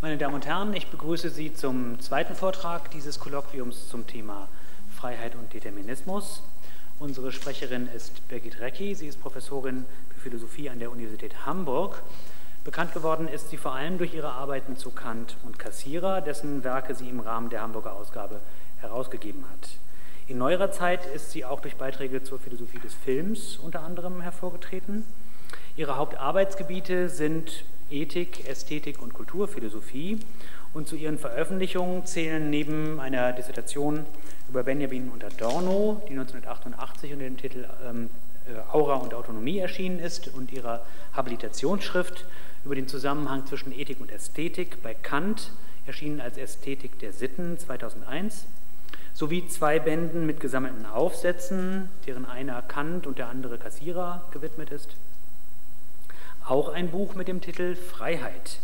Meine Damen und Herren, ich begrüße Sie zum zweiten Vortrag dieses Kolloquiums zum Thema Freiheit und Determinismus. Unsere Sprecherin ist Birgit Recki. Sie ist Professorin für Philosophie an der Universität Hamburg. Bekannt geworden ist sie vor allem durch ihre Arbeiten zu Kant und Kassierer, dessen Werke sie im Rahmen der Hamburger Ausgabe herausgegeben hat. In neuerer Zeit ist sie auch durch Beiträge zur Philosophie des Films unter anderem hervorgetreten. Ihre Hauptarbeitsgebiete sind Ethik, Ästhetik und Kulturphilosophie. Und zu ihren Veröffentlichungen zählen neben einer Dissertation über Benjamin und Adorno, die 1988 unter dem Titel ähm, äh, Aura und Autonomie erschienen ist, und ihrer Habilitationsschrift über den Zusammenhang zwischen Ethik und Ästhetik bei Kant, erschienen als Ästhetik der Sitten 2001, sowie zwei Bänden mit gesammelten Aufsätzen, deren einer Kant und der andere Kassierer gewidmet ist auch ein Buch mit dem Titel Freiheit,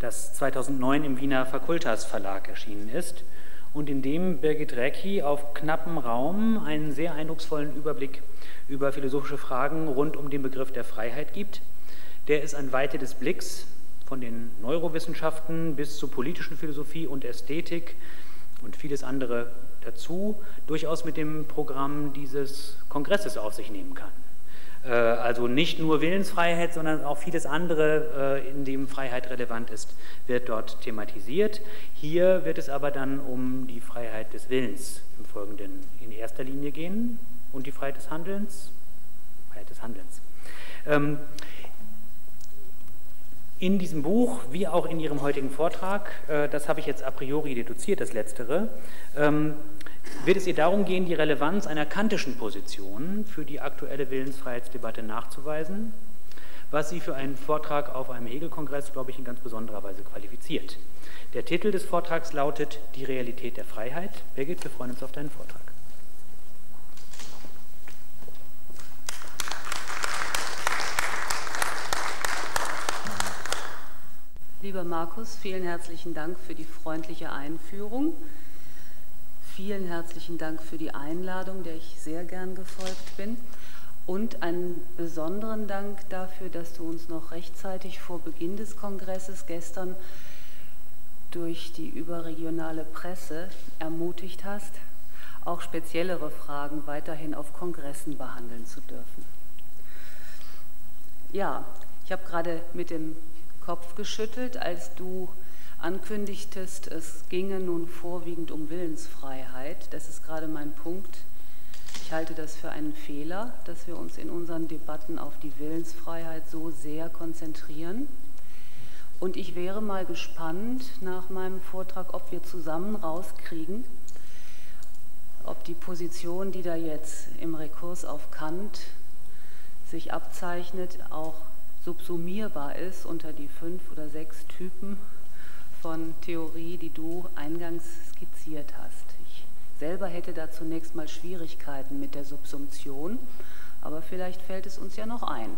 das 2009 im Wiener Fakultas Verlag erschienen ist und in dem Birgit Recki auf knappem Raum einen sehr eindrucksvollen Überblick über philosophische Fragen rund um den Begriff der Freiheit gibt, der es an Weite des Blicks von den Neurowissenschaften bis zur politischen Philosophie und Ästhetik und vieles andere dazu durchaus mit dem Programm dieses Kongresses auf sich nehmen kann. Äh, also nicht nur Willensfreiheit, sondern auch vieles andere, äh, in dem Freiheit relevant ist, wird dort thematisiert. Hier wird es aber dann um die Freiheit des Willens im Folgenden in erster Linie gehen und die Freiheit des Handelns. Freiheit des Handelns. Ähm, in diesem Buch, wie auch in Ihrem heutigen Vortrag, äh, das habe ich jetzt a priori deduziert, das Letztere, ähm, wird es ihr darum gehen, die Relevanz einer kantischen Position für die aktuelle Willensfreiheitsdebatte nachzuweisen, was sie für einen Vortrag auf einem Hegel-Kongress, glaube ich, in ganz besonderer Weise qualifiziert. Der Titel des Vortrags lautet Die Realität der Freiheit. Birgit, wir freuen uns auf deinen Vortrag. Lieber Markus, vielen herzlichen Dank für die freundliche Einführung. Vielen herzlichen Dank für die Einladung, der ich sehr gern gefolgt bin. Und einen besonderen Dank dafür, dass du uns noch rechtzeitig vor Beginn des Kongresses gestern durch die überregionale Presse ermutigt hast, auch speziellere Fragen weiterhin auf Kongressen behandeln zu dürfen. Ja, ich habe gerade mit dem Kopf geschüttelt, als du ankündigtest, es ginge nun vorwiegend um Willensfreiheit. Das ist gerade mein Punkt. Ich halte das für einen Fehler, dass wir uns in unseren Debatten auf die Willensfreiheit so sehr konzentrieren. Und ich wäre mal gespannt nach meinem Vortrag, ob wir zusammen rauskriegen, ob die Position, die da jetzt im Rekurs auf Kant sich abzeichnet, auch subsumierbar ist unter die fünf oder sechs Typen von Theorie, die du eingangs skizziert hast. Ich selber hätte da zunächst mal Schwierigkeiten mit der Subsumption, aber vielleicht fällt es uns ja noch ein.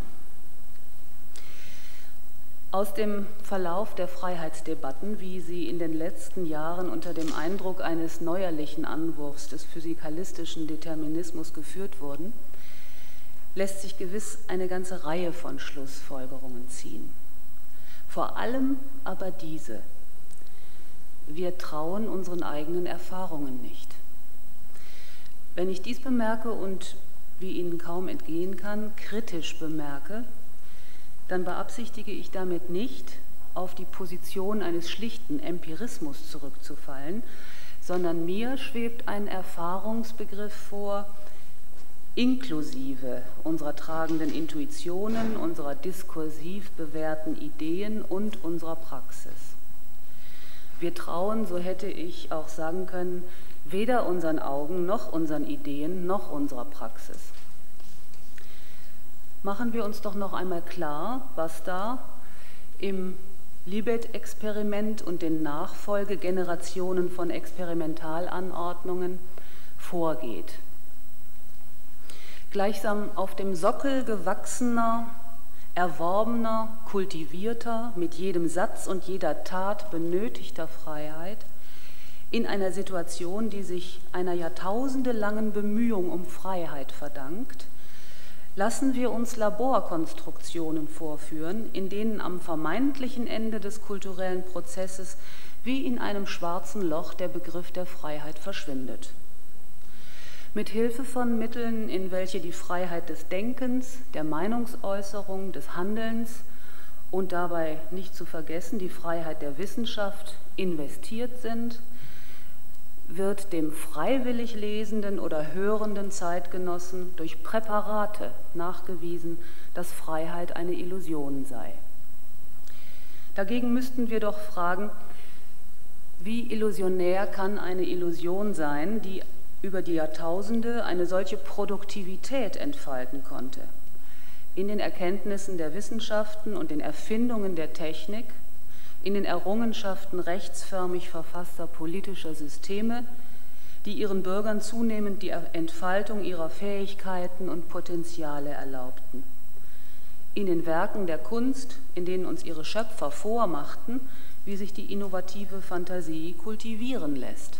Aus dem Verlauf der Freiheitsdebatten, wie sie in den letzten Jahren unter dem Eindruck eines neuerlichen Anwurfs des physikalistischen Determinismus geführt wurden, lässt sich gewiss eine ganze Reihe von Schlussfolgerungen ziehen. Vor allem aber diese, wir trauen unseren eigenen Erfahrungen nicht. Wenn ich dies bemerke und, wie Ihnen kaum entgehen kann, kritisch bemerke, dann beabsichtige ich damit nicht, auf die Position eines schlichten Empirismus zurückzufallen, sondern mir schwebt ein Erfahrungsbegriff vor, inklusive unserer tragenden Intuitionen, unserer diskursiv bewährten Ideen und unserer Praxis. Wir trauen, so hätte ich auch sagen können, weder unseren Augen noch unseren Ideen noch unserer Praxis. Machen wir uns doch noch einmal klar, was da im Libet-Experiment und den Nachfolgegenerationen von Experimentalanordnungen vorgeht. Gleichsam auf dem Sockel gewachsener erworbener, kultivierter, mit jedem Satz und jeder Tat benötigter Freiheit in einer Situation, die sich einer jahrtausendelangen Bemühung um Freiheit verdankt, Lassen wir uns Laborkonstruktionen vorführen, in denen am vermeintlichen Ende des kulturellen Prozesses wie in einem schwarzen Loch der Begriff der Freiheit verschwindet. Mit Hilfe von Mitteln, in welche die Freiheit des Denkens, der Meinungsäußerung, des Handelns und dabei nicht zu vergessen die Freiheit der Wissenschaft investiert sind, wird dem freiwillig lesenden oder hörenden Zeitgenossen durch Präparate nachgewiesen, dass Freiheit eine Illusion sei. Dagegen müssten wir doch fragen, wie illusionär kann eine Illusion sein, die über die Jahrtausende eine solche Produktivität entfalten konnte? In den Erkenntnissen der Wissenschaften und den Erfindungen der Technik, in den Errungenschaften rechtsförmig verfasster politischer Systeme, die ihren Bürgern zunehmend die Entfaltung ihrer Fähigkeiten und Potenziale erlaubten. In den Werken der Kunst, in denen uns ihre Schöpfer vormachten, wie sich die innovative Fantasie kultivieren lässt.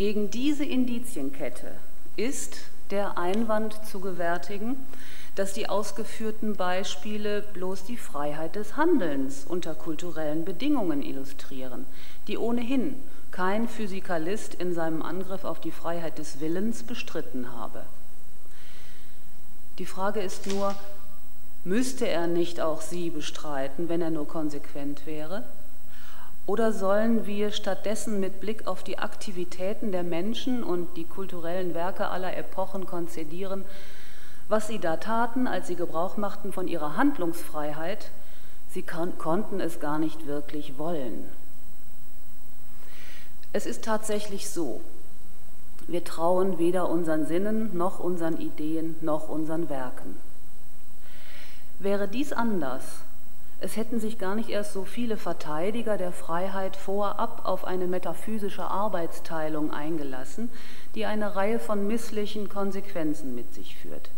Gegen diese Indizienkette ist der Einwand zu gewärtigen, dass die ausgeführten Beispiele bloß die Freiheit des Handelns unter kulturellen Bedingungen illustrieren, die ohnehin kein Physikalist in seinem Angriff auf die Freiheit des Willens bestritten habe. Die Frage ist nur, müsste er nicht auch sie bestreiten, wenn er nur konsequent wäre? Oder sollen wir stattdessen mit Blick auf die Aktivitäten der Menschen und die kulturellen Werke aller Epochen konzedieren, was sie da taten, als sie Gebrauch machten von ihrer Handlungsfreiheit, sie kon konnten es gar nicht wirklich wollen. Es ist tatsächlich so, wir trauen weder unseren Sinnen noch unseren Ideen noch unseren Werken. Wäre dies anders, es hätten sich gar nicht erst so viele Verteidiger der Freiheit vorab auf eine metaphysische Arbeitsteilung eingelassen, die eine Reihe von misslichen Konsequenzen mit sich führt.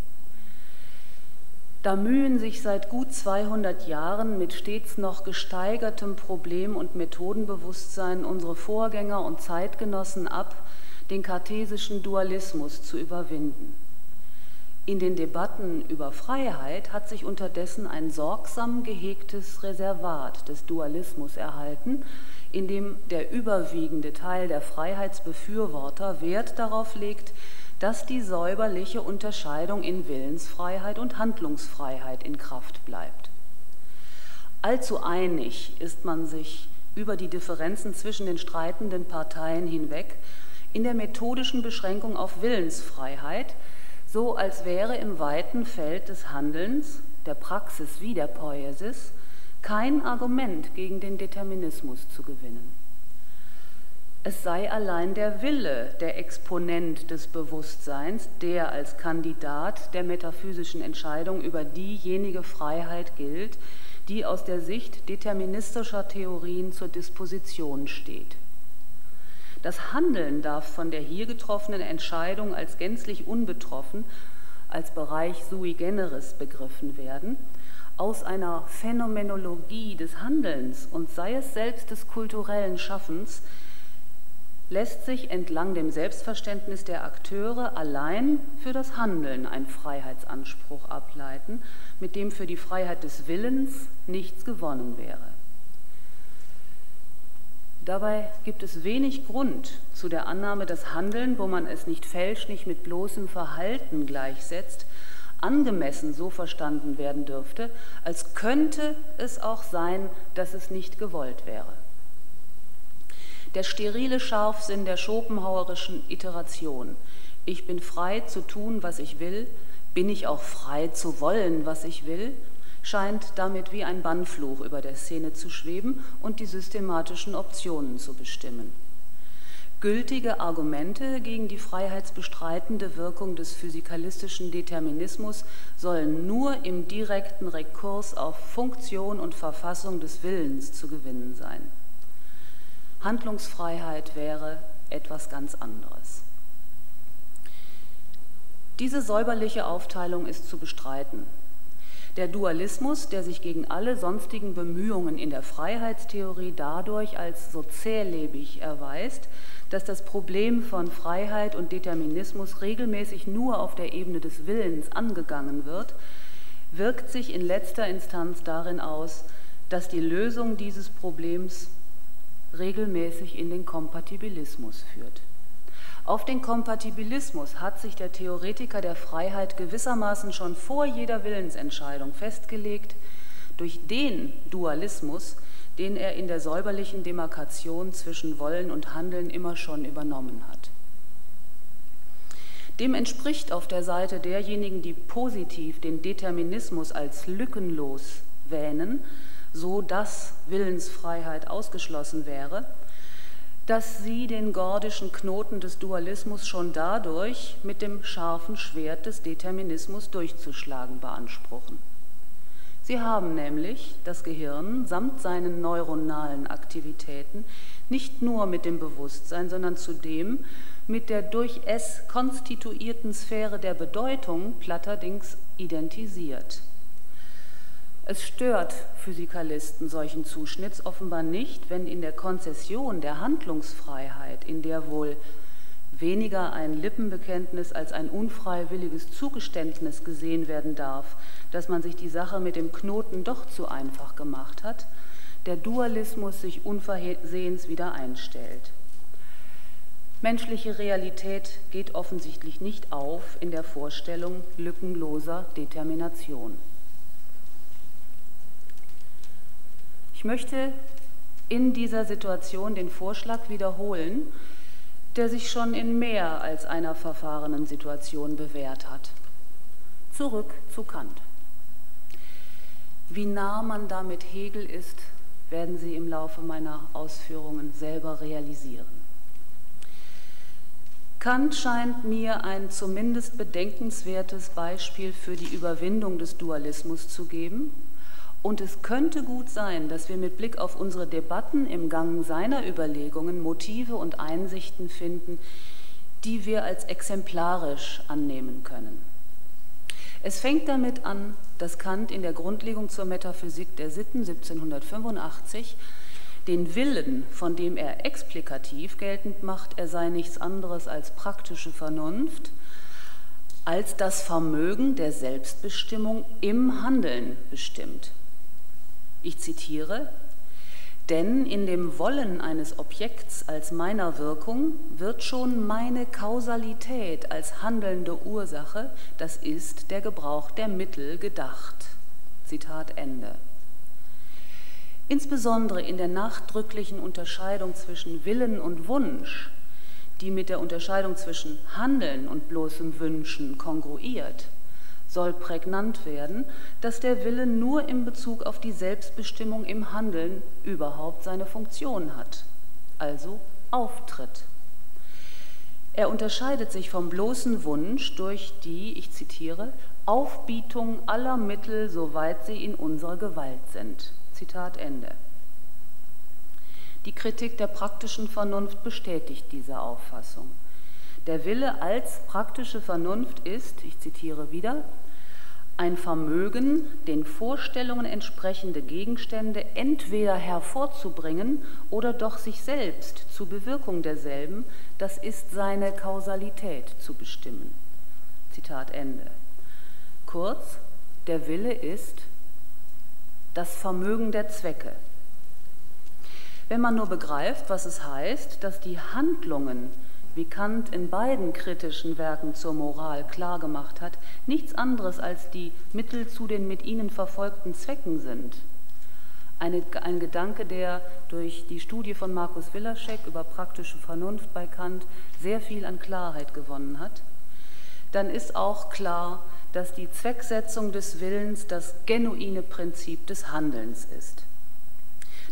Da mühen sich seit gut 200 Jahren mit stets noch gesteigertem Problem- und Methodenbewusstsein unsere Vorgänger und Zeitgenossen ab, den kartesischen Dualismus zu überwinden. In den Debatten über Freiheit hat sich unterdessen ein sorgsam gehegtes Reservat des Dualismus erhalten, in dem der überwiegende Teil der Freiheitsbefürworter Wert darauf legt, dass die säuberliche Unterscheidung in Willensfreiheit und Handlungsfreiheit in Kraft bleibt. Allzu einig ist man sich über die Differenzen zwischen den streitenden Parteien hinweg in der methodischen Beschränkung auf Willensfreiheit, so als wäre im weiten Feld des Handelns, der Praxis wie der Poiesis, kein Argument gegen den Determinismus zu gewinnen es sei allein der Wille der Exponent des Bewusstseins, der als Kandidat der metaphysischen Entscheidung über diejenige Freiheit gilt, die aus der Sicht deterministischer Theorien zur Disposition steht. Das Handeln darf von der hier getroffenen Entscheidung als gänzlich unbetroffen, als Bereich sui generis begriffen werden, aus einer Phänomenologie des Handelns und sei es selbst des kulturellen Schaffens, lässt sich entlang dem Selbstverständnis der Akteure allein für das Handeln ein Freiheitsanspruch ableiten, mit dem für die Freiheit des Willens nichts gewonnen wäre. Dabei gibt es wenig Grund zu der Annahme, dass Handeln, wo man es nicht fälschlich mit bloßem Verhalten gleichsetzt, angemessen so verstanden werden dürfte, als könnte es auch sein, dass es nicht gewollt wäre. Der sterile Scharfsinn der schopenhauerischen Iteration. Ich bin frei zu tun, was ich will, bin ich auch frei zu wollen, was ich will, scheint damit wie ein Bannfluch über der Szene zu schweben und die systematischen Optionen zu bestimmen. Gültige Argumente gegen die freiheitsbestreitende Wirkung des physikalistischen Determinismus sollen nur im direkten Rekurs auf Funktion und Verfassung des Willens zu gewinnen sein. Handlungsfreiheit wäre etwas ganz anderes. Diese säuberliche Aufteilung ist zu bestreiten. Der Dualismus, der sich gegen alle sonstigen Bemühungen in der Freiheitstheorie dadurch als so zählebig erweist, dass das Problem von Freiheit und Determinismus regelmäßig nur auf der Ebene des Willens angegangen wird, wirkt sich in letzter Instanz darin aus, dass die Lösung dieses Problems regelmäßig in den Kompatibilismus führt. Auf den Kompatibilismus hat sich der Theoretiker der Freiheit gewissermaßen schon vor jeder Willensentscheidung festgelegt, durch den Dualismus, den er in der säuberlichen Demarkation zwischen Wollen und Handeln immer schon übernommen hat. Dem entspricht auf der Seite derjenigen, die positiv den Determinismus als lückenlos wähnen, so dass Willensfreiheit ausgeschlossen wäre, dass sie den gordischen Knoten des Dualismus schon dadurch mit dem scharfen Schwert des Determinismus durchzuschlagen beanspruchen. Sie haben nämlich das Gehirn samt seinen neuronalen Aktivitäten nicht nur mit dem Bewusstsein, sondern zudem mit der durch es konstituierten Sphäre der Bedeutung platterdings identisiert. Es stört Physikalisten solchen Zuschnitts offenbar nicht, wenn in der Konzession der Handlungsfreiheit, in der wohl weniger ein Lippenbekenntnis als ein unfreiwilliges Zugeständnis gesehen werden darf, dass man sich die Sache mit dem Knoten doch zu einfach gemacht hat, der Dualismus sich unversehens wieder einstellt. Menschliche Realität geht offensichtlich nicht auf in der Vorstellung lückenloser Determination. Ich möchte in dieser Situation den Vorschlag wiederholen, der sich schon in mehr als einer verfahrenen Situation bewährt hat. Zurück zu Kant. Wie nah man damit Hegel ist, werden Sie im Laufe meiner Ausführungen selber realisieren. Kant scheint mir ein zumindest bedenkenswertes Beispiel für die Überwindung des Dualismus zu geben, und es könnte gut sein, dass wir mit Blick auf unsere Debatten im Gang seiner Überlegungen Motive und Einsichten finden, die wir als exemplarisch annehmen können. Es fängt damit an, dass Kant in der Grundlegung zur Metaphysik der Sitten 1785 den Willen, von dem er explikativ geltend macht, er sei nichts anderes als praktische Vernunft, als das Vermögen der Selbstbestimmung im Handeln bestimmt. Ich zitiere, denn in dem Wollen eines Objekts als meiner Wirkung wird schon meine Kausalität als handelnde Ursache, das ist der Gebrauch der Mittel, gedacht. Zitat Ende. Insbesondere in der nachdrücklichen Unterscheidung zwischen Willen und Wunsch, die mit der Unterscheidung zwischen Handeln und bloßem Wünschen kongruiert, soll prägnant werden, dass der Wille nur in Bezug auf die Selbstbestimmung im Handeln überhaupt seine Funktion hat, also auftritt. Er unterscheidet sich vom bloßen Wunsch durch die, ich zitiere, Aufbietung aller Mittel, soweit sie in unserer Gewalt sind. Zitat Ende. Die Kritik der praktischen Vernunft bestätigt diese Auffassung. Der Wille als praktische Vernunft ist, ich zitiere wieder, ein Vermögen, den Vorstellungen entsprechende Gegenstände entweder hervorzubringen oder doch sich selbst zur Bewirkung derselben, das ist seine Kausalität zu bestimmen. Zitat Ende. Kurz, der Wille ist das Vermögen der Zwecke. Wenn man nur begreift, was es heißt, dass die Handlungen wie Kant in beiden kritischen Werken zur Moral klargemacht hat, nichts anderes als die Mittel zu den mit ihnen verfolgten Zwecken sind. Eine, ein Gedanke, der durch die Studie von Markus Willaschek über praktische Vernunft bei Kant sehr viel an Klarheit gewonnen hat, dann ist auch klar, dass die Zwecksetzung des Willens das genuine Prinzip des Handelns ist.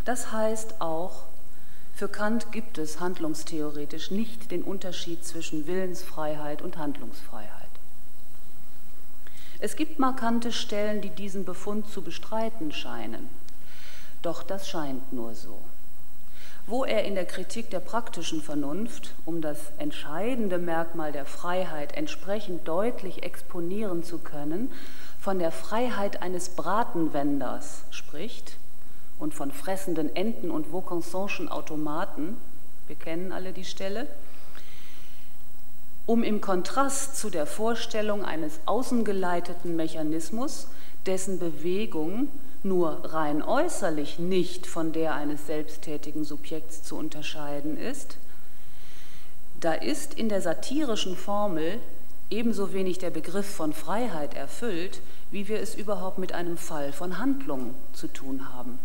Das heißt auch, für Kant gibt es handlungstheoretisch nicht den Unterschied zwischen Willensfreiheit und Handlungsfreiheit. Es gibt markante Stellen, die diesen Befund zu bestreiten scheinen. Doch das scheint nur so. Wo er in der Kritik der praktischen Vernunft, um das entscheidende Merkmal der Freiheit entsprechend deutlich exponieren zu können, von der Freiheit eines Bratenwenders spricht und von fressenden Enten und Vaucansonschen Automaten, wir kennen alle die Stelle, um im Kontrast zu der Vorstellung eines außengeleiteten Mechanismus, dessen Bewegung nur rein äußerlich nicht von der eines selbsttätigen Subjekts zu unterscheiden ist, da ist in der satirischen Formel ebenso wenig der Begriff von Freiheit erfüllt, wie wir es überhaupt mit einem Fall von Handlung zu tun haben.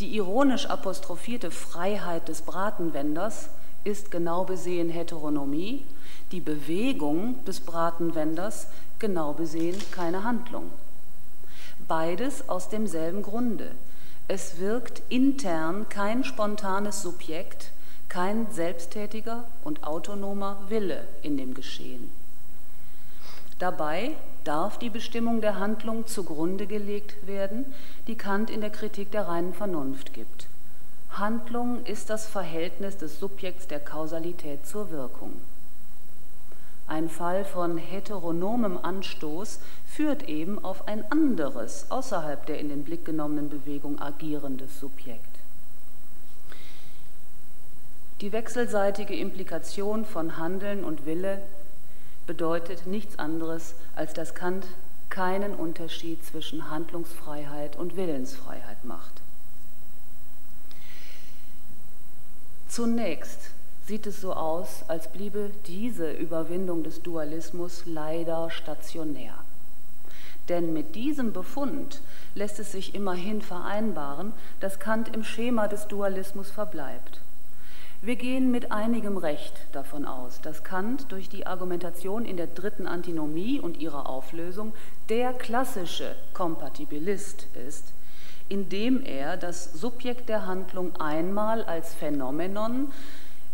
Die ironisch apostrophierte Freiheit des Bratenwenders ist genau besehen Heteronomie, die Bewegung des Bratenwenders genau besehen keine Handlung. Beides aus demselben Grunde. Es wirkt intern kein spontanes Subjekt, kein selbsttätiger und autonomer Wille in dem Geschehen. Dabei darf die Bestimmung der Handlung zugrunde gelegt werden, die Kant in der Kritik der reinen Vernunft gibt. Handlung ist das Verhältnis des Subjekts der Kausalität zur Wirkung. Ein Fall von heteronomem Anstoß führt eben auf ein anderes, außerhalb der in den Blick genommenen Bewegung agierendes Subjekt. Die wechselseitige Implikation von Handeln und Wille bedeutet nichts anderes, als dass Kant keinen Unterschied zwischen Handlungsfreiheit und Willensfreiheit macht. Zunächst sieht es so aus, als bliebe diese Überwindung des Dualismus leider stationär. Denn mit diesem Befund lässt es sich immerhin vereinbaren, dass Kant im Schema des Dualismus verbleibt. Wir gehen mit einigem Recht davon aus, dass Kant durch die Argumentation in der dritten Antinomie und ihrer Auflösung der klassische Kompatibilist ist, indem er das Subjekt der Handlung einmal als Phänomenon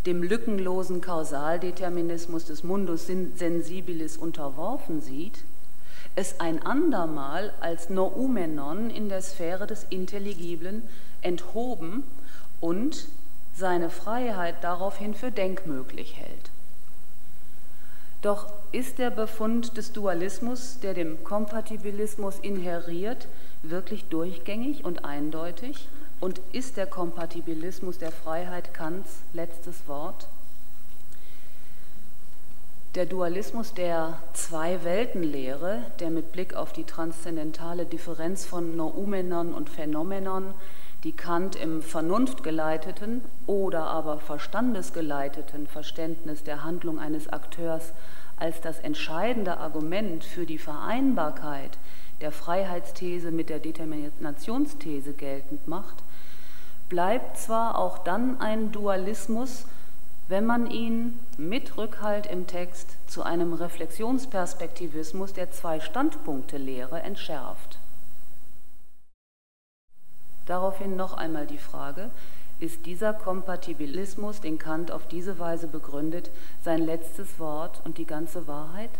dem lückenlosen Kausaldeterminismus des Mundus sensibilis unterworfen sieht, es ein andermal als Noumenon in der Sphäre des Intelligiblen enthoben und seine Freiheit daraufhin für denkmöglich hält. Doch ist der Befund des Dualismus, der dem Kompatibilismus inheriert, wirklich durchgängig und eindeutig? Und ist der Kompatibilismus der Freiheit Kants letztes Wort? Der Dualismus der Zwei-Welten-Lehre, der mit Blick auf die transzendentale Differenz von Noumenon und Phänomenon die Kant im vernunftgeleiteten oder aber verstandesgeleiteten Verständnis der Handlung eines Akteurs als das entscheidende Argument für die Vereinbarkeit der Freiheitsthese mit der Determinationsthese geltend macht, bleibt zwar auch dann ein Dualismus, wenn man ihn mit Rückhalt im Text zu einem Reflexionsperspektivismus der Zwei-Standpunkte-Lehre entschärft. Daraufhin noch einmal die Frage, ist dieser Kompatibilismus, den Kant auf diese Weise begründet, sein letztes Wort und die ganze Wahrheit?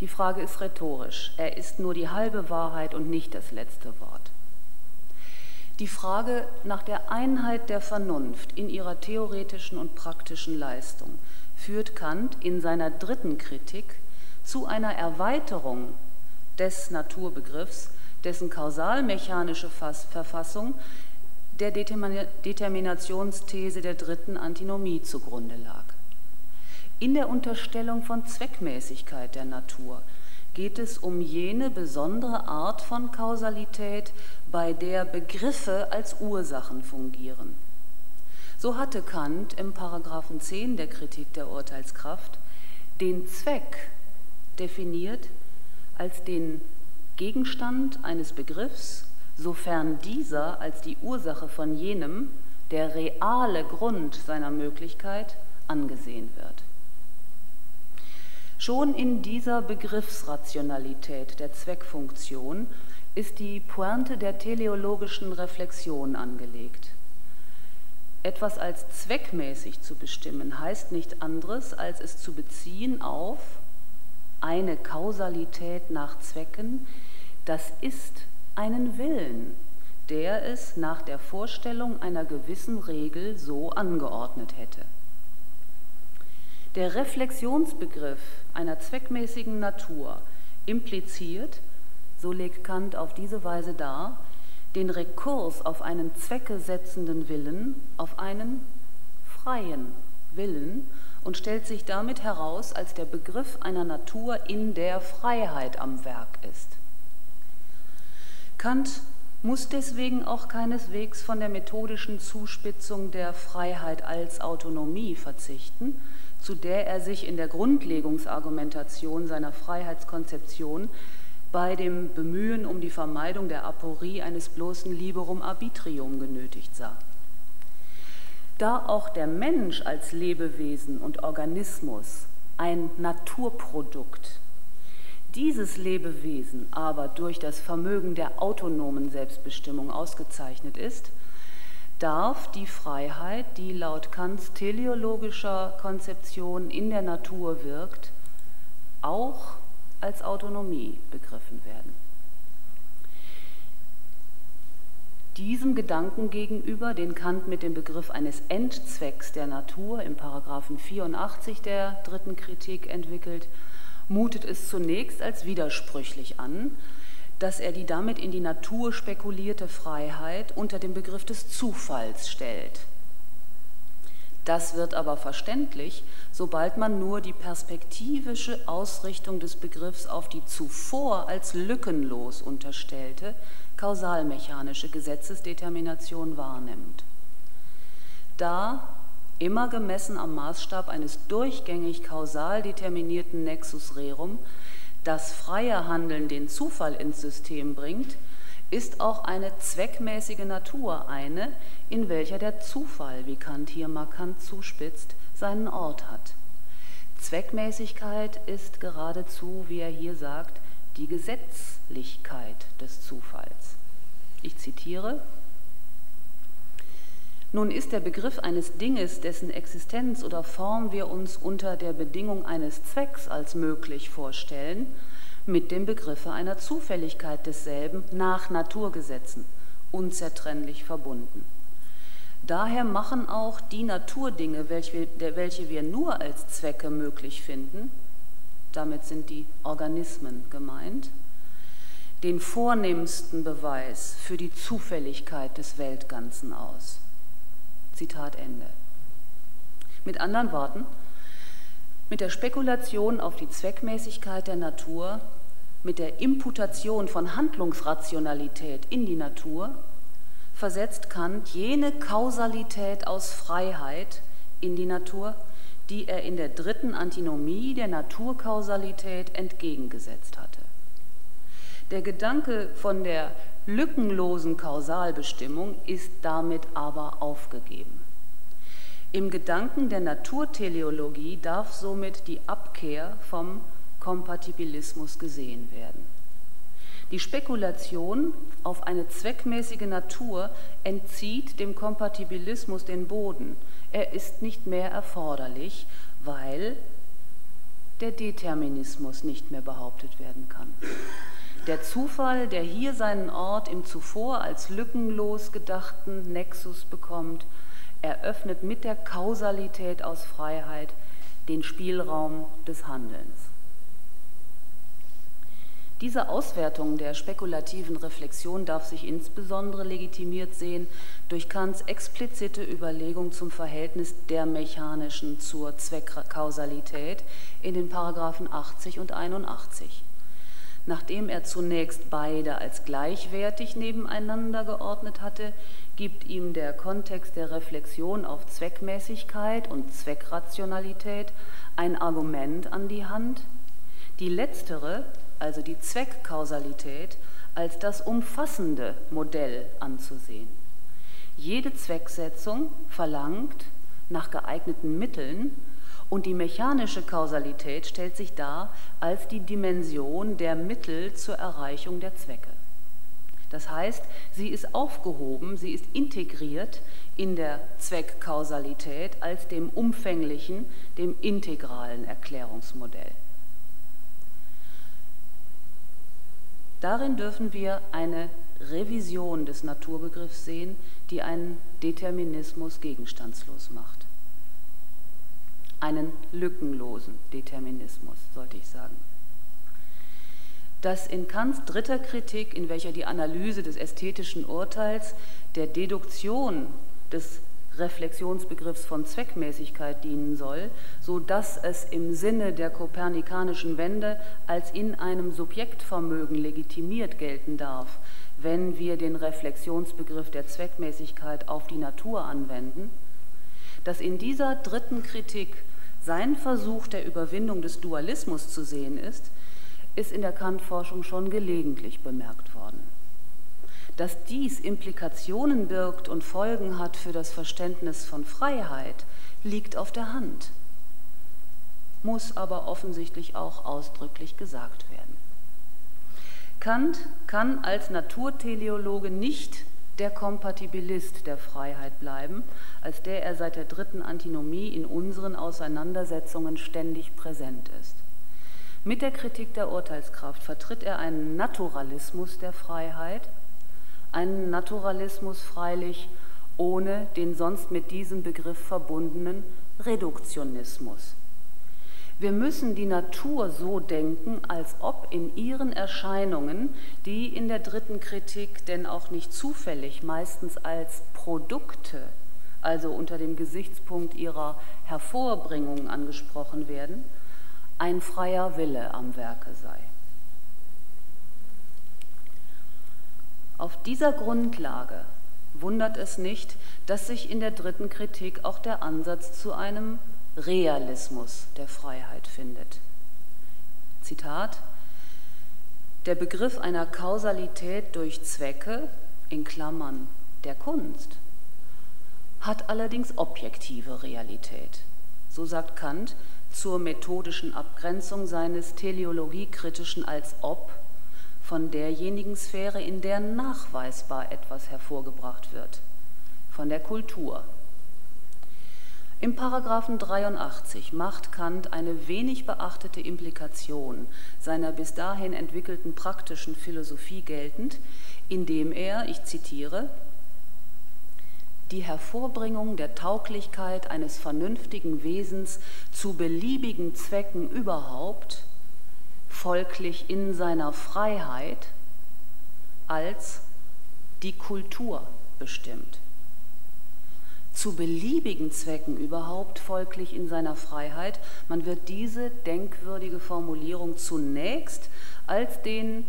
Die Frage ist rhetorisch. Er ist nur die halbe Wahrheit und nicht das letzte Wort. Die Frage nach der Einheit der Vernunft in ihrer theoretischen und praktischen Leistung führt Kant in seiner dritten Kritik zu einer Erweiterung des Naturbegriffs dessen kausalmechanische Verfassung der Determinationsthese der dritten Antinomie zugrunde lag. In der Unterstellung von Zweckmäßigkeit der Natur geht es um jene besondere Art von Kausalität, bei der Begriffe als Ursachen fungieren. So hatte Kant im Paragraphen 10 der Kritik der Urteilskraft den Zweck definiert als den Gegenstand eines Begriffs, sofern dieser als die Ursache von jenem, der reale Grund seiner Möglichkeit, angesehen wird. Schon in dieser Begriffsrationalität der Zweckfunktion ist die Pointe der teleologischen Reflexion angelegt. Etwas als zweckmäßig zu bestimmen heißt nicht anderes, als es zu beziehen auf eine Kausalität nach Zwecken, das ist einen Willen, der es nach der Vorstellung einer gewissen Regel so angeordnet hätte. Der Reflexionsbegriff einer zweckmäßigen Natur impliziert, so legt Kant auf diese Weise dar, den Rekurs auf einen zweckesetzenden Willen, auf einen freien Willen und stellt sich damit heraus als der Begriff einer Natur, in der Freiheit am Werk ist. Kant muss deswegen auch keineswegs von der methodischen Zuspitzung der Freiheit als Autonomie verzichten, zu der er sich in der Grundlegungsargumentation seiner Freiheitskonzeption bei dem Bemühen um die Vermeidung der Aporie eines bloßen Liberum Arbitrium genötigt sah. Da auch der Mensch als Lebewesen und Organismus ein Naturprodukt dieses Lebewesen aber durch das Vermögen der autonomen Selbstbestimmung ausgezeichnet ist, darf die Freiheit, die laut Kants teleologischer Konzeption in der Natur wirkt, auch als Autonomie begriffen werden. Diesem Gedanken gegenüber, den Kant mit dem Begriff eines Endzwecks der Natur im Paragraphen 84 der dritten Kritik entwickelt, mutet es zunächst als widersprüchlich an, dass er die damit in die Natur spekulierte Freiheit unter den Begriff des Zufalls stellt. Das wird aber verständlich, sobald man nur die perspektivische Ausrichtung des Begriffs auf die zuvor als lückenlos unterstellte kausalmechanische Gesetzesdetermination wahrnimmt. Da immer gemessen am Maßstab eines durchgängig kausal determinierten Nexus rerum, das freie Handeln den Zufall ins System bringt, ist auch eine zweckmäßige Natur eine, in welcher der Zufall, wie Kant hier markant zuspitzt, seinen Ort hat. Zweckmäßigkeit ist geradezu, wie er hier sagt, die Gesetzlichkeit des Zufalls. Ich zitiere, nun ist der Begriff eines Dinges, dessen Existenz oder Form wir uns unter der Bedingung eines Zwecks als möglich vorstellen, mit dem Begriffe einer Zufälligkeit desselben nach Naturgesetzen unzertrennlich verbunden. Daher machen auch die Naturdinge, welche welche wir nur als Zwecke möglich finden, damit sind die Organismen gemeint, den vornehmsten Beweis für die Zufälligkeit des Weltganzen aus. Zitat Ende. Mit anderen Worten, mit der Spekulation auf die Zweckmäßigkeit der Natur, mit der Imputation von Handlungsrationalität in die Natur, versetzt Kant jene Kausalität aus Freiheit in die Natur, die er in der dritten Antinomie der Naturkausalität entgegengesetzt hatte. Der Gedanke von der lückenlosen Kausalbestimmung ist damit aber aufgegeben. Im Gedanken der Naturteleologie darf somit die Abkehr vom Kompatibilismus gesehen werden. Die Spekulation auf eine zweckmäßige Natur entzieht dem Kompatibilismus den Boden. Er ist nicht mehr erforderlich, weil der Determinismus nicht mehr behauptet werden kann. Der Zufall, der hier seinen Ort im zuvor als lückenlos gedachten Nexus bekommt, eröffnet mit der Kausalität aus Freiheit den Spielraum des Handelns. Diese Auswertung der spekulativen Reflexion darf sich insbesondere legitimiert sehen durch Kants explizite Überlegung zum Verhältnis der mechanischen zur Zweckkausalität in den Paragraphen 80 und 81 nachdem er zunächst beide als gleichwertig nebeneinander geordnet hatte, gibt ihm der Kontext der Reflexion auf Zweckmäßigkeit und Zweckrationalität ein Argument an die Hand, die letztere, also die Zweckkausalität, als das umfassende Modell anzusehen. Jede Zwecksetzung verlangt nach geeigneten Mitteln und die mechanische Kausalität stellt sich dar als die Dimension der Mittel zur Erreichung der Zwecke. Das heißt, sie ist aufgehoben, sie ist integriert in der Zweckkausalität als dem umfänglichen, dem integralen Erklärungsmodell. Darin dürfen wir eine Revision des Naturbegriffs sehen, die einen Determinismus gegenstandslos macht einen lückenlosen Determinismus, sollte ich sagen. dass in Kants dritter Kritik, in welcher die Analyse des ästhetischen Urteils der Deduktion des Reflexionsbegriffs von Zweckmäßigkeit dienen soll, so dass es im Sinne der kopernikanischen Wende als in einem Subjektvermögen legitimiert gelten darf, wenn wir den Reflexionsbegriff der Zweckmäßigkeit auf die Natur anwenden, dass in dieser dritten Kritik sein Versuch der Überwindung des Dualismus zu sehen ist, ist in der Kant-Forschung schon gelegentlich bemerkt worden. Dass dies Implikationen birgt und Folgen hat für das Verständnis von Freiheit, liegt auf der Hand, muss aber offensichtlich auch ausdrücklich gesagt werden. Kant kann als Naturteleologe nicht der Kompatibilist der Freiheit bleiben, als der er seit der dritten Antinomie in unseren Auseinandersetzungen ständig präsent ist. Mit der Kritik der Urteilskraft vertritt er einen Naturalismus der Freiheit, einen Naturalismus freilich ohne den sonst mit diesem Begriff verbundenen Reduktionismus. Wir müssen die Natur so denken, als ob in ihren Erscheinungen, die in der dritten Kritik denn auch nicht zufällig meistens als Produkte, also unter dem Gesichtspunkt ihrer Hervorbringung angesprochen werden, ein freier Wille am Werke sei. Auf dieser Grundlage wundert es nicht, dass sich in der dritten Kritik auch der Ansatz zu einem Realismus der Freiheit findet. Zitat Der Begriff einer Kausalität durch Zwecke, in Klammern der Kunst, hat allerdings objektive Realität. So sagt Kant zur methodischen Abgrenzung seines teleologiekritischen als ob von derjenigen Sphäre, in der nachweisbar etwas hervorgebracht wird, von der Kultur. Im Paragraphen 83 macht Kant eine wenig beachtete Implikation seiner bis dahin entwickelten praktischen Philosophie geltend, indem er, ich zitiere, die Hervorbringung der Tauglichkeit eines vernünftigen Wesens zu beliebigen Zwecken überhaupt, folglich in seiner Freiheit, als die Kultur bestimmt zu beliebigen Zwecken überhaupt folglich in seiner Freiheit. Man wird diese denkwürdige Formulierung zunächst als den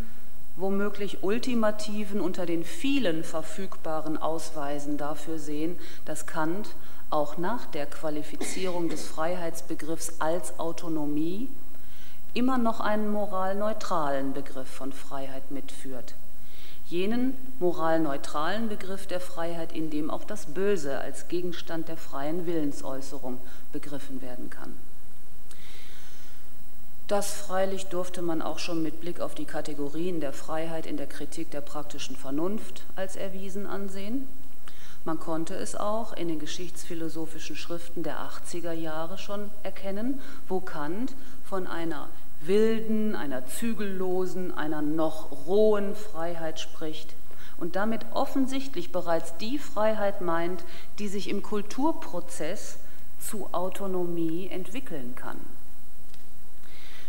womöglich ultimativen unter den vielen verfügbaren Ausweisen dafür sehen, dass Kant auch nach der Qualifizierung des Freiheitsbegriffs als Autonomie immer noch einen moralneutralen Begriff von Freiheit mitführt jenen moralneutralen Begriff der Freiheit, in dem auch das Böse als Gegenstand der freien Willensäußerung begriffen werden kann. Das freilich durfte man auch schon mit Blick auf die Kategorien der Freiheit in der Kritik der praktischen Vernunft als erwiesen ansehen. Man konnte es auch in den geschichtsphilosophischen Schriften der 80er Jahre schon erkennen, wo Kant von einer wilden, einer zügellosen, einer noch rohen Freiheit spricht und damit offensichtlich bereits die Freiheit meint, die sich im Kulturprozess zu Autonomie entwickeln kann.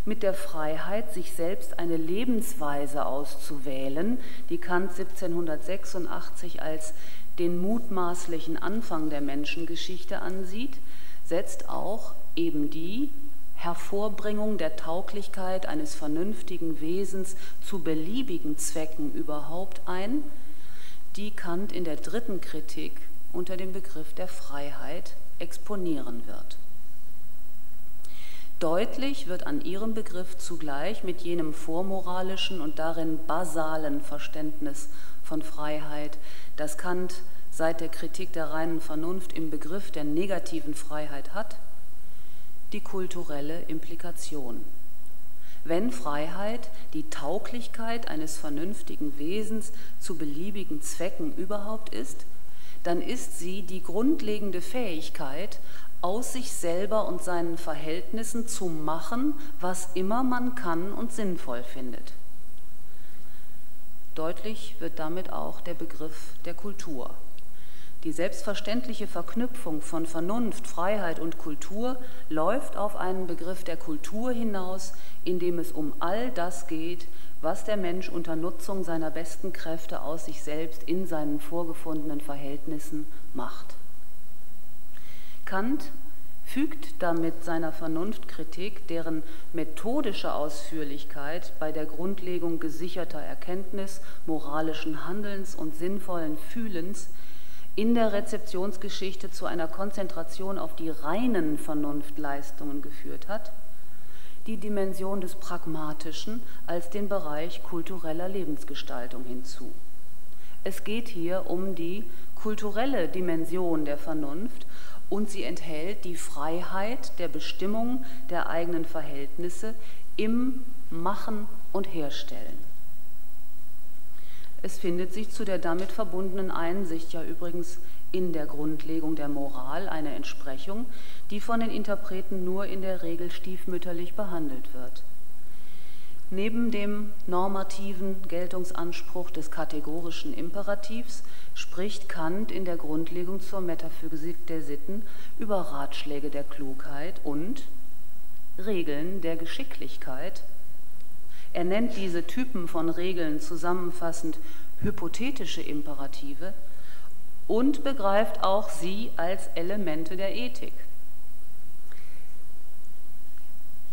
Mit der Freiheit, sich selbst eine Lebensweise auszuwählen, die Kant 1786 als den mutmaßlichen Anfang der Menschengeschichte ansieht, setzt auch eben die Hervorbringung der Tauglichkeit eines vernünftigen Wesens zu beliebigen Zwecken überhaupt ein, die Kant in der dritten Kritik unter dem Begriff der Freiheit exponieren wird. Deutlich wird an ihrem Begriff zugleich mit jenem vormoralischen und darin basalen Verständnis von Freiheit, das Kant seit der Kritik der reinen Vernunft im Begriff der negativen Freiheit hat, die kulturelle Implikation. Wenn Freiheit die Tauglichkeit eines vernünftigen Wesens zu beliebigen Zwecken überhaupt ist, dann ist sie die grundlegende Fähigkeit, aus sich selber und seinen Verhältnissen zu machen, was immer man kann und sinnvoll findet. Deutlich wird damit auch der Begriff der Kultur. Die selbstverständliche Verknüpfung von Vernunft, Freiheit und Kultur läuft auf einen Begriff der Kultur hinaus, in dem es um all das geht, was der Mensch unter Nutzung seiner besten Kräfte aus sich selbst in seinen vorgefundenen Verhältnissen macht. Kant fügt damit seiner Vernunftkritik, deren methodische Ausführlichkeit bei der Grundlegung gesicherter Erkenntnis, moralischen Handelns und sinnvollen Fühlens in der Rezeptionsgeschichte zu einer Konzentration auf die reinen Vernunftleistungen geführt hat, die Dimension des Pragmatischen als den Bereich kultureller Lebensgestaltung hinzu. Es geht hier um die kulturelle Dimension der Vernunft und sie enthält die Freiheit der Bestimmung der eigenen Verhältnisse im Machen und Herstellen. Es findet sich zu der damit verbundenen Einsicht ja übrigens in der Grundlegung der Moral eine Entsprechung, die von den Interpreten nur in der Regel stiefmütterlich behandelt wird. Neben dem normativen Geltungsanspruch des kategorischen Imperativs spricht Kant in der Grundlegung zur Metaphysik der Sitten über Ratschläge der Klugheit und Regeln der Geschicklichkeit. Er nennt diese Typen von Regeln zusammenfassend hypothetische Imperative und begreift auch sie als Elemente der Ethik.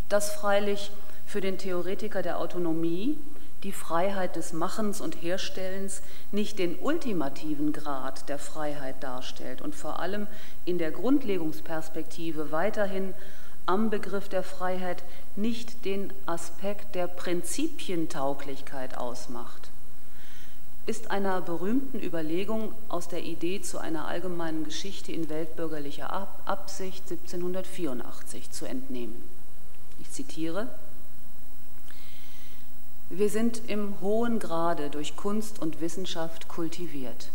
Das freilich für den Theoretiker der Autonomie die Freiheit des Machens und Herstellens nicht den ultimativen Grad der Freiheit darstellt und vor allem in der Grundlegungsperspektive weiterhin am Begriff der Freiheit nicht den Aspekt der Prinzipientauglichkeit ausmacht, ist einer berühmten Überlegung aus der Idee zu einer allgemeinen Geschichte in weltbürgerlicher Absicht 1784 zu entnehmen. Ich zitiere, wir sind im hohen Grade durch Kunst und Wissenschaft kultiviert.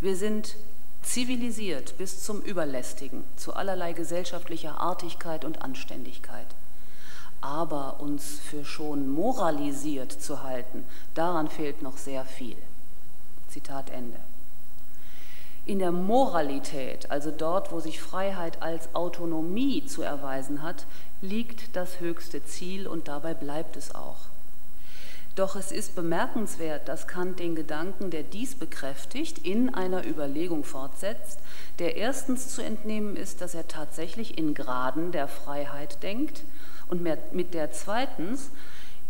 Wir sind zivilisiert bis zum Überlästigen, zu allerlei gesellschaftlicher Artigkeit und Anständigkeit. Aber uns für schon moralisiert zu halten, daran fehlt noch sehr viel. Zitat Ende. In der Moralität, also dort, wo sich Freiheit als Autonomie zu erweisen hat, liegt das höchste Ziel und dabei bleibt es auch. Doch es ist bemerkenswert, dass Kant den Gedanken, der dies bekräftigt, in einer Überlegung fortsetzt, der erstens zu entnehmen ist, dass er tatsächlich in Graden der Freiheit denkt und mit der zweitens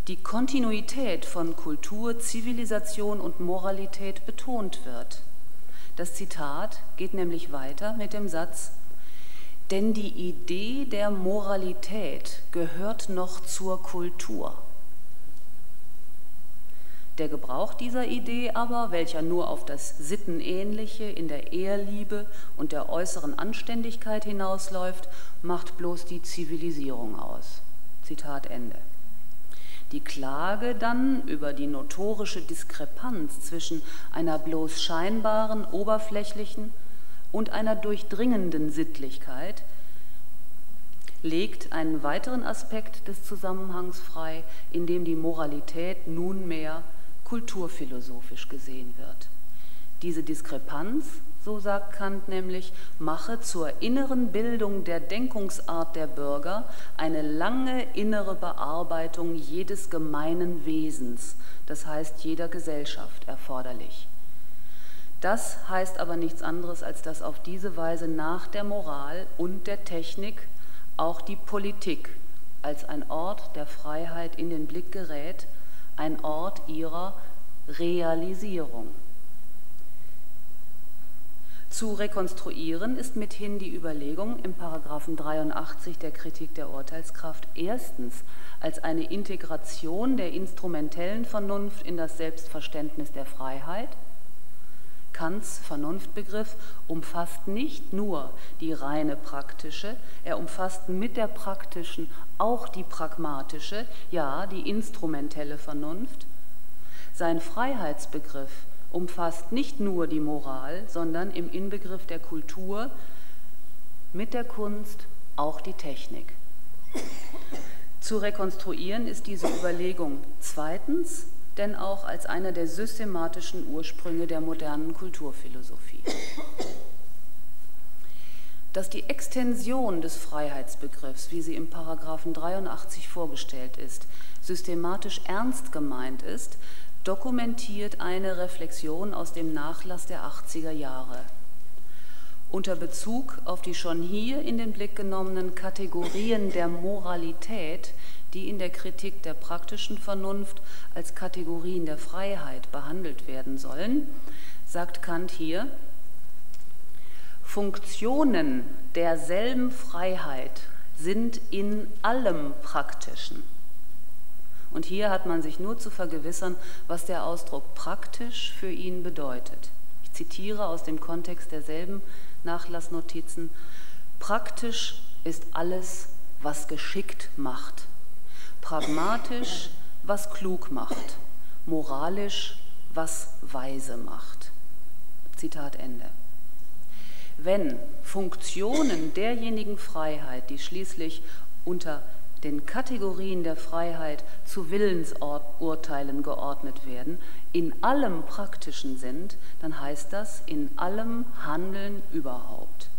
die Kontinuität von Kultur, Zivilisation und Moralität betont wird. Das Zitat geht nämlich weiter mit dem Satz, denn die Idee der Moralität gehört noch zur Kultur. Der Gebrauch dieser Idee aber, welcher nur auf das Sittenähnliche in der Ehrliebe und der äußeren Anständigkeit hinausläuft, macht bloß die Zivilisierung aus. Zitat Ende. Die Klage dann über die notorische Diskrepanz zwischen einer bloß scheinbaren, oberflächlichen und einer durchdringenden Sittlichkeit legt einen weiteren Aspekt des Zusammenhangs frei, in dem die Moralität nunmehr kulturphilosophisch gesehen wird. Diese Diskrepanz, so sagt Kant nämlich, mache zur inneren Bildung der Denkungsart der Bürger eine lange innere Bearbeitung jedes gemeinen Wesens, das heißt jeder Gesellschaft, erforderlich. Das heißt aber nichts anderes, als dass auf diese Weise nach der Moral und der Technik auch die Politik als ein Ort der Freiheit in den Blick gerät, ein Ort ihrer Realisierung. Zu rekonstruieren ist mithin die Überlegung im Paragraphen 83 der Kritik der Urteilskraft erstens als eine Integration der instrumentellen Vernunft in das Selbstverständnis der Freiheit. Kants Vernunftbegriff umfasst nicht nur die reine praktische, er umfasst mit der praktischen auch die pragmatische, ja die instrumentelle Vernunft. Sein Freiheitsbegriff umfasst nicht nur die Moral, sondern im Inbegriff der Kultur mit der Kunst auch die Technik. Zu rekonstruieren ist diese Überlegung zweitens denn auch als einer der systematischen Ursprünge der modernen Kulturphilosophie. dass die Extension des Freiheitsbegriffs, wie sie im Paragraphen 83 vorgestellt ist, systematisch ernst gemeint ist, dokumentiert eine Reflexion aus dem Nachlass der 80er Jahre. Unter Bezug auf die schon hier in den Blick genommenen Kategorien der Moralität, die in der Kritik der praktischen Vernunft als Kategorien der Freiheit behandelt werden sollen, sagt Kant hier, Funktionen derselben Freiheit sind in allem Praktischen. Und hier hat man sich nur zu vergewissern, was der Ausdruck praktisch für ihn bedeutet. Ich zitiere aus dem Kontext derselben Nachlassnotizen. Praktisch ist alles, was geschickt macht. Pragmatisch, was klug macht. Moralisch, was weise macht. Zitat Ende. Wenn Funktionen derjenigen Freiheit, die schließlich unter den Kategorien der Freiheit zu Willensurteilen geordnet werden, in allem Praktischen sind, dann heißt das in allem Handeln überhaupt.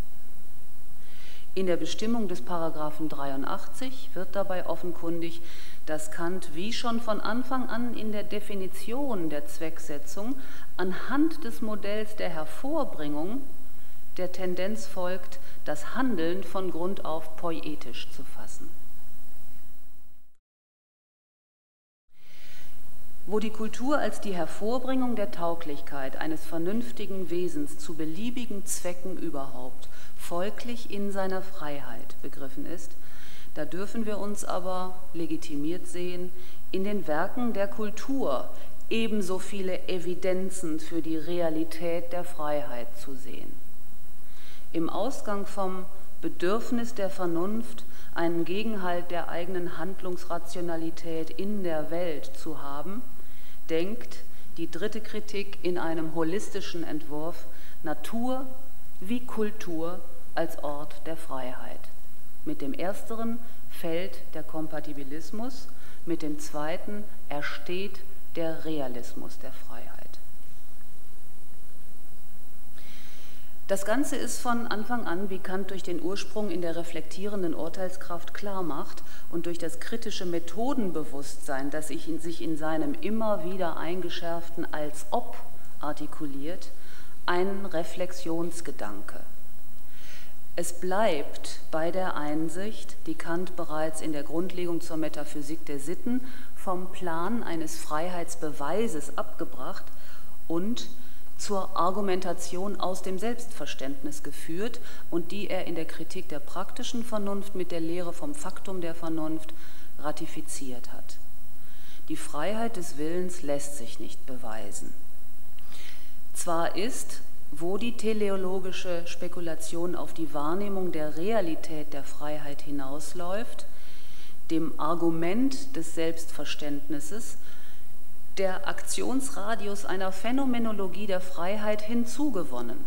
In der Bestimmung des Paragraphen 83 wird dabei offenkundig, dass Kant wie schon von Anfang an in der Definition der Zwecksetzung anhand des Modells der Hervorbringung der Tendenz folgt, das Handeln von Grund auf poetisch zu fassen. Wo die Kultur als die Hervorbringung der Tauglichkeit eines vernünftigen Wesens zu beliebigen Zwecken überhaupt folglich in seiner Freiheit begriffen ist, da dürfen wir uns aber legitimiert sehen, in den Werken der Kultur ebenso viele Evidenzen für die Realität der Freiheit zu sehen. Im Ausgang vom Bedürfnis der Vernunft einen Gegenhalt der eigenen Handlungsrationalität in der Welt zu haben, denkt die dritte Kritik in einem holistischen Entwurf Natur wie Kultur als Ort der Freiheit. Mit dem ersteren fällt der Kompatibilismus, mit dem zweiten ersteht der Realismus der Freiheit. Das Ganze ist von Anfang an, wie Kant durch den Ursprung in der reflektierenden Urteilskraft klar macht und durch das kritische Methodenbewusstsein, das sich in, sich in seinem immer wieder eingeschärften als ob artikuliert, ein Reflexionsgedanke. Es bleibt bei der Einsicht, die Kant bereits in der Grundlegung zur Metaphysik der Sitten vom Plan eines Freiheitsbeweises abgebracht und zur Argumentation aus dem Selbstverständnis geführt und die er in der Kritik der praktischen Vernunft mit der Lehre vom Faktum der Vernunft ratifiziert hat. Die Freiheit des Willens lässt sich nicht beweisen. Zwar ist, wo die teleologische Spekulation auf die Wahrnehmung der Realität der Freiheit hinausläuft, dem Argument des Selbstverständnisses der Aktionsradius einer Phänomenologie der Freiheit hinzugewonnen.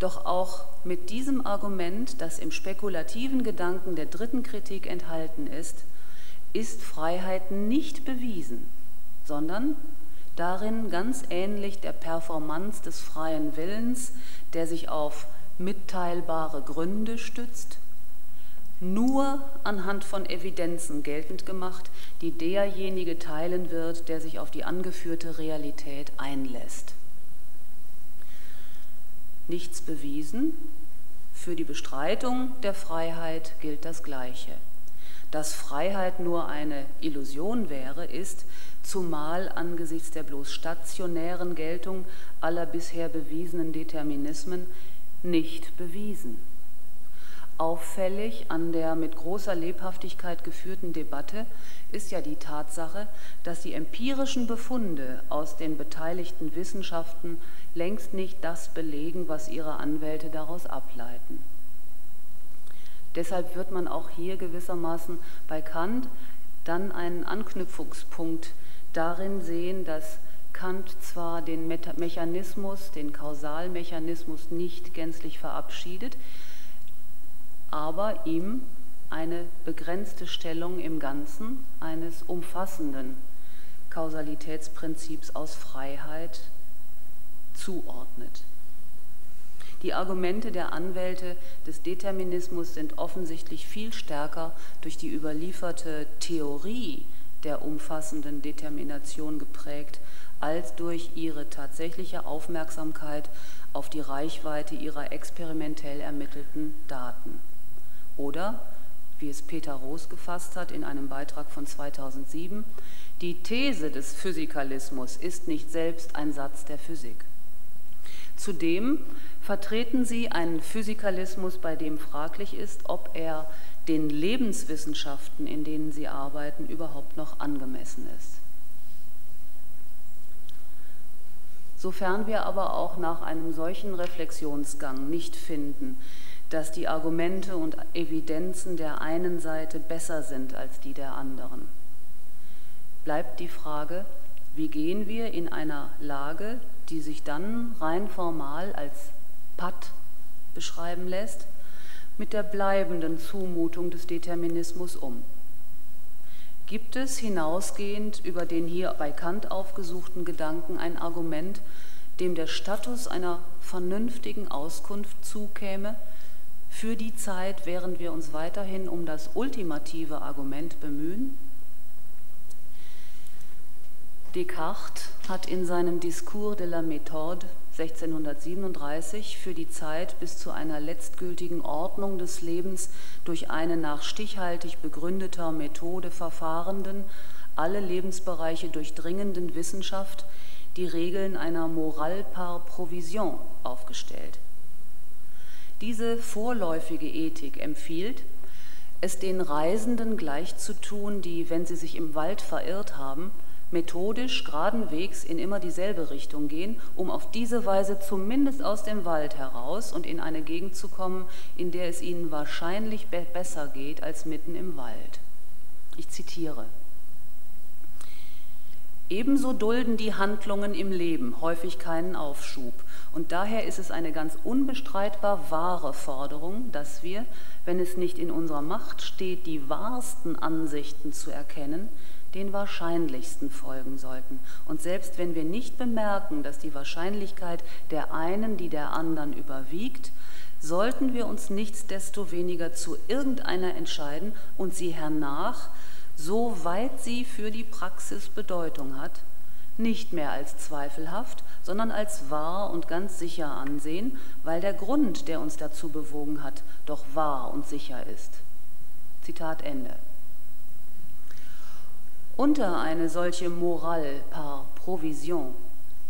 Doch auch mit diesem Argument, das im spekulativen Gedanken der dritten Kritik enthalten ist, ist Freiheit nicht bewiesen, sondern darin ganz ähnlich der Performance des freien Willens, der sich auf mitteilbare Gründe stützt, nur anhand von Evidenzen geltend gemacht, die derjenige teilen wird, der sich auf die angeführte Realität einlässt. Nichts bewiesen, für die Bestreitung der Freiheit gilt das Gleiche. Dass Freiheit nur eine Illusion wäre, ist, zumal angesichts der bloß stationären Geltung aller bisher bewiesenen Determinismen, nicht bewiesen. Auffällig an der mit großer Lebhaftigkeit geführten Debatte ist ja die Tatsache, dass die empirischen Befunde aus den beteiligten Wissenschaften längst nicht das belegen, was ihre Anwälte daraus ableiten. Deshalb wird man auch hier gewissermaßen bei Kant dann einen Anknüpfungspunkt darin sehen, dass Kant zwar den Mechanismus, den Kausalmechanismus nicht gänzlich verabschiedet, aber ihm eine begrenzte Stellung im Ganzen eines umfassenden Kausalitätsprinzips aus Freiheit zuordnet. Die Argumente der Anwälte des Determinismus sind offensichtlich viel stärker durch die überlieferte Theorie der umfassenden Determination geprägt, als durch ihre tatsächliche Aufmerksamkeit auf die Reichweite ihrer experimentell ermittelten Daten. Oder, wie es Peter Roos gefasst hat in einem Beitrag von 2007, die These des Physikalismus ist nicht selbst ein Satz der Physik. Zudem vertreten sie einen Physikalismus, bei dem fraglich ist, ob er den Lebenswissenschaften, in denen sie arbeiten, überhaupt noch angemessen ist. Sofern wir aber auch nach einem solchen Reflexionsgang nicht finden, dass die Argumente und Evidenzen der einen Seite besser sind als die der anderen, bleibt die Frage, wie gehen wir in einer Lage, die sich dann rein formal als Patt beschreiben lässt, mit der bleibenden Zumutung des Determinismus um. Gibt es hinausgehend über den hier bei Kant aufgesuchten Gedanken ein Argument, dem der Status einer vernünftigen Auskunft zukäme, für die Zeit, während wir uns weiterhin um das ultimative Argument bemühen? Descartes hat in seinem Discours de la Méthode 1637 für die Zeit bis zu einer letztgültigen Ordnung des Lebens durch eine nach stichhaltig begründeter Methode verfahrenden, alle Lebensbereiche durchdringenden Wissenschaft die Regeln einer Moral par Provision aufgestellt. Diese vorläufige Ethik empfiehlt, es den Reisenden gleichzutun, die, wenn sie sich im Wald verirrt haben, methodisch geradenwegs in immer dieselbe Richtung gehen, um auf diese Weise zumindest aus dem Wald heraus und in eine Gegend zu kommen, in der es ihnen wahrscheinlich be besser geht als mitten im Wald. Ich zitiere. Ebenso dulden die Handlungen im Leben häufig keinen Aufschub. Und daher ist es eine ganz unbestreitbar wahre Forderung, dass wir, wenn es nicht in unserer Macht steht, die wahrsten Ansichten zu erkennen, den wahrscheinlichsten folgen sollten. Und selbst wenn wir nicht bemerken, dass die Wahrscheinlichkeit der einen die der anderen überwiegt, sollten wir uns nichtsdestoweniger zu irgendeiner entscheiden und sie hernach, soweit sie für die Praxis Bedeutung hat, nicht mehr als zweifelhaft, sondern als wahr und ganz sicher ansehen, weil der Grund, der uns dazu bewogen hat, doch wahr und sicher ist. Zitat Ende. Unter eine solche Moral par Provision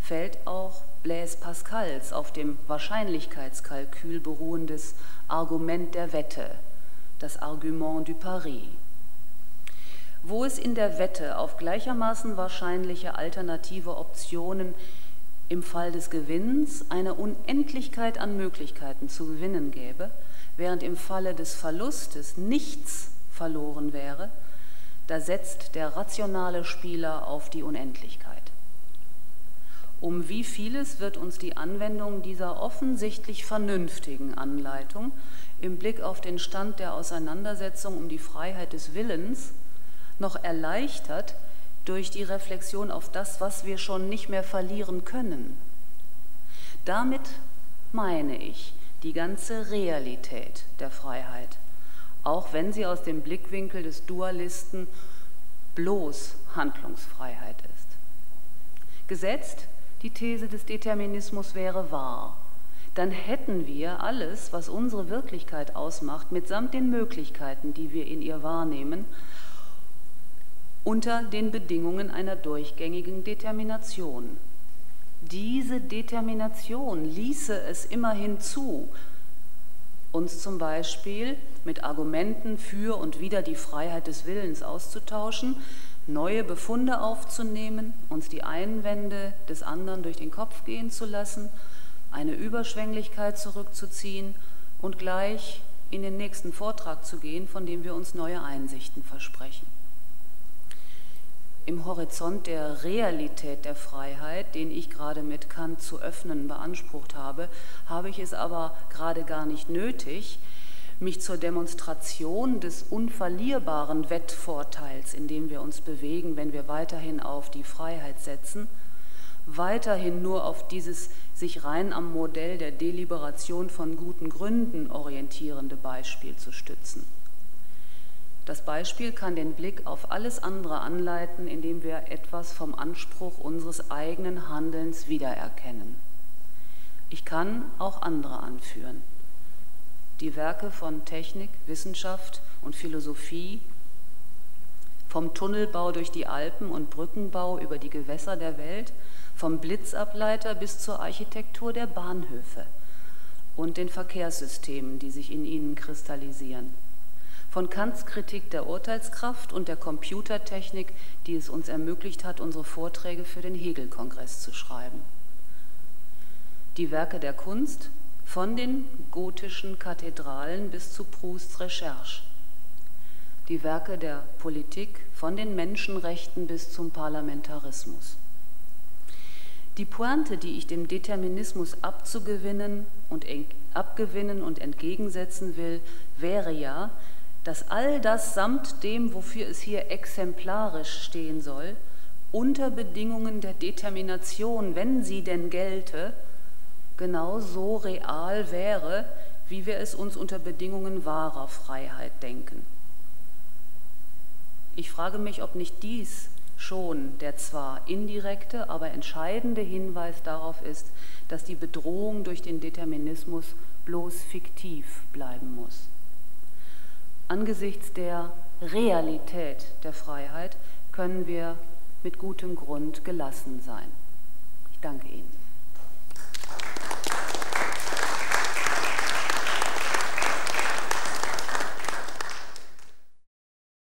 fällt auch Blaise Pascals auf dem Wahrscheinlichkeitskalkül beruhendes Argument der Wette, das Argument du Paris. Wo es in der Wette auf gleichermaßen wahrscheinliche alternative Optionen im Fall des Gewinns eine Unendlichkeit an Möglichkeiten zu gewinnen gäbe, während im Falle des Verlustes nichts verloren wäre, da setzt der rationale Spieler auf die Unendlichkeit. Um wie vieles wird uns die Anwendung dieser offensichtlich vernünftigen Anleitung im Blick auf den Stand der Auseinandersetzung um die Freiheit des Willens noch erleichtert durch die Reflexion auf das, was wir schon nicht mehr verlieren können. Damit meine ich die ganze Realität der Freiheit auch wenn sie aus dem Blickwinkel des Dualisten bloß Handlungsfreiheit ist. Gesetzt, die These des Determinismus wäre wahr, dann hätten wir alles, was unsere Wirklichkeit ausmacht, mitsamt den Möglichkeiten, die wir in ihr wahrnehmen, unter den Bedingungen einer durchgängigen Determination. Diese Determination ließe es immerhin zu, uns zum Beispiel mit Argumenten für und wider die Freiheit des Willens auszutauschen, neue Befunde aufzunehmen, uns die Einwände des anderen durch den Kopf gehen zu lassen, eine Überschwänglichkeit zurückzuziehen und gleich in den nächsten Vortrag zu gehen, von dem wir uns neue Einsichten versprechen im Horizont der Realität der Freiheit, den ich gerade mit Kant zu öffnen beansprucht habe, habe ich es aber gerade gar nicht nötig, mich zur Demonstration des unverlierbaren Wettvorteils, in dem wir uns bewegen, wenn wir weiterhin auf die Freiheit setzen, weiterhin nur auf dieses sich rein am Modell der Deliberation von guten Gründen orientierende Beispiel zu stützen. Das Beispiel kann den Blick auf alles andere anleiten, indem wir etwas vom Anspruch unseres eigenen Handelns wiedererkennen. Ich kann auch andere anführen. Die Werke von Technik, Wissenschaft und Philosophie, vom Tunnelbau durch die Alpen und Brückenbau über die Gewässer der Welt, vom Blitzableiter bis zur Architektur der Bahnhöfe und den Verkehrssystemen, die sich in ihnen kristallisieren von Kants Kritik der Urteilskraft und der Computertechnik, die es uns ermöglicht hat, unsere Vorträge für den Hegel-Kongress zu schreiben. Die Werke der Kunst von den gotischen Kathedralen bis zu Prousts Recherche. Die Werke der Politik von den Menschenrechten bis zum Parlamentarismus. Die Pointe, die ich dem Determinismus abzugewinnen und abgewinnen und entgegensetzen will, wäre ja, dass all das samt dem, wofür es hier exemplarisch stehen soll, unter Bedingungen der Determination, wenn sie denn gelte, genau so real wäre, wie wir es uns unter Bedingungen wahrer Freiheit denken. Ich frage mich, ob nicht dies schon der zwar indirekte, aber entscheidende Hinweis darauf ist, dass die Bedrohung durch den Determinismus bloß fiktiv bleiben muss angesichts der Realität der Freiheit können wir mit gutem Grund gelassen sein. Ich danke Ihnen.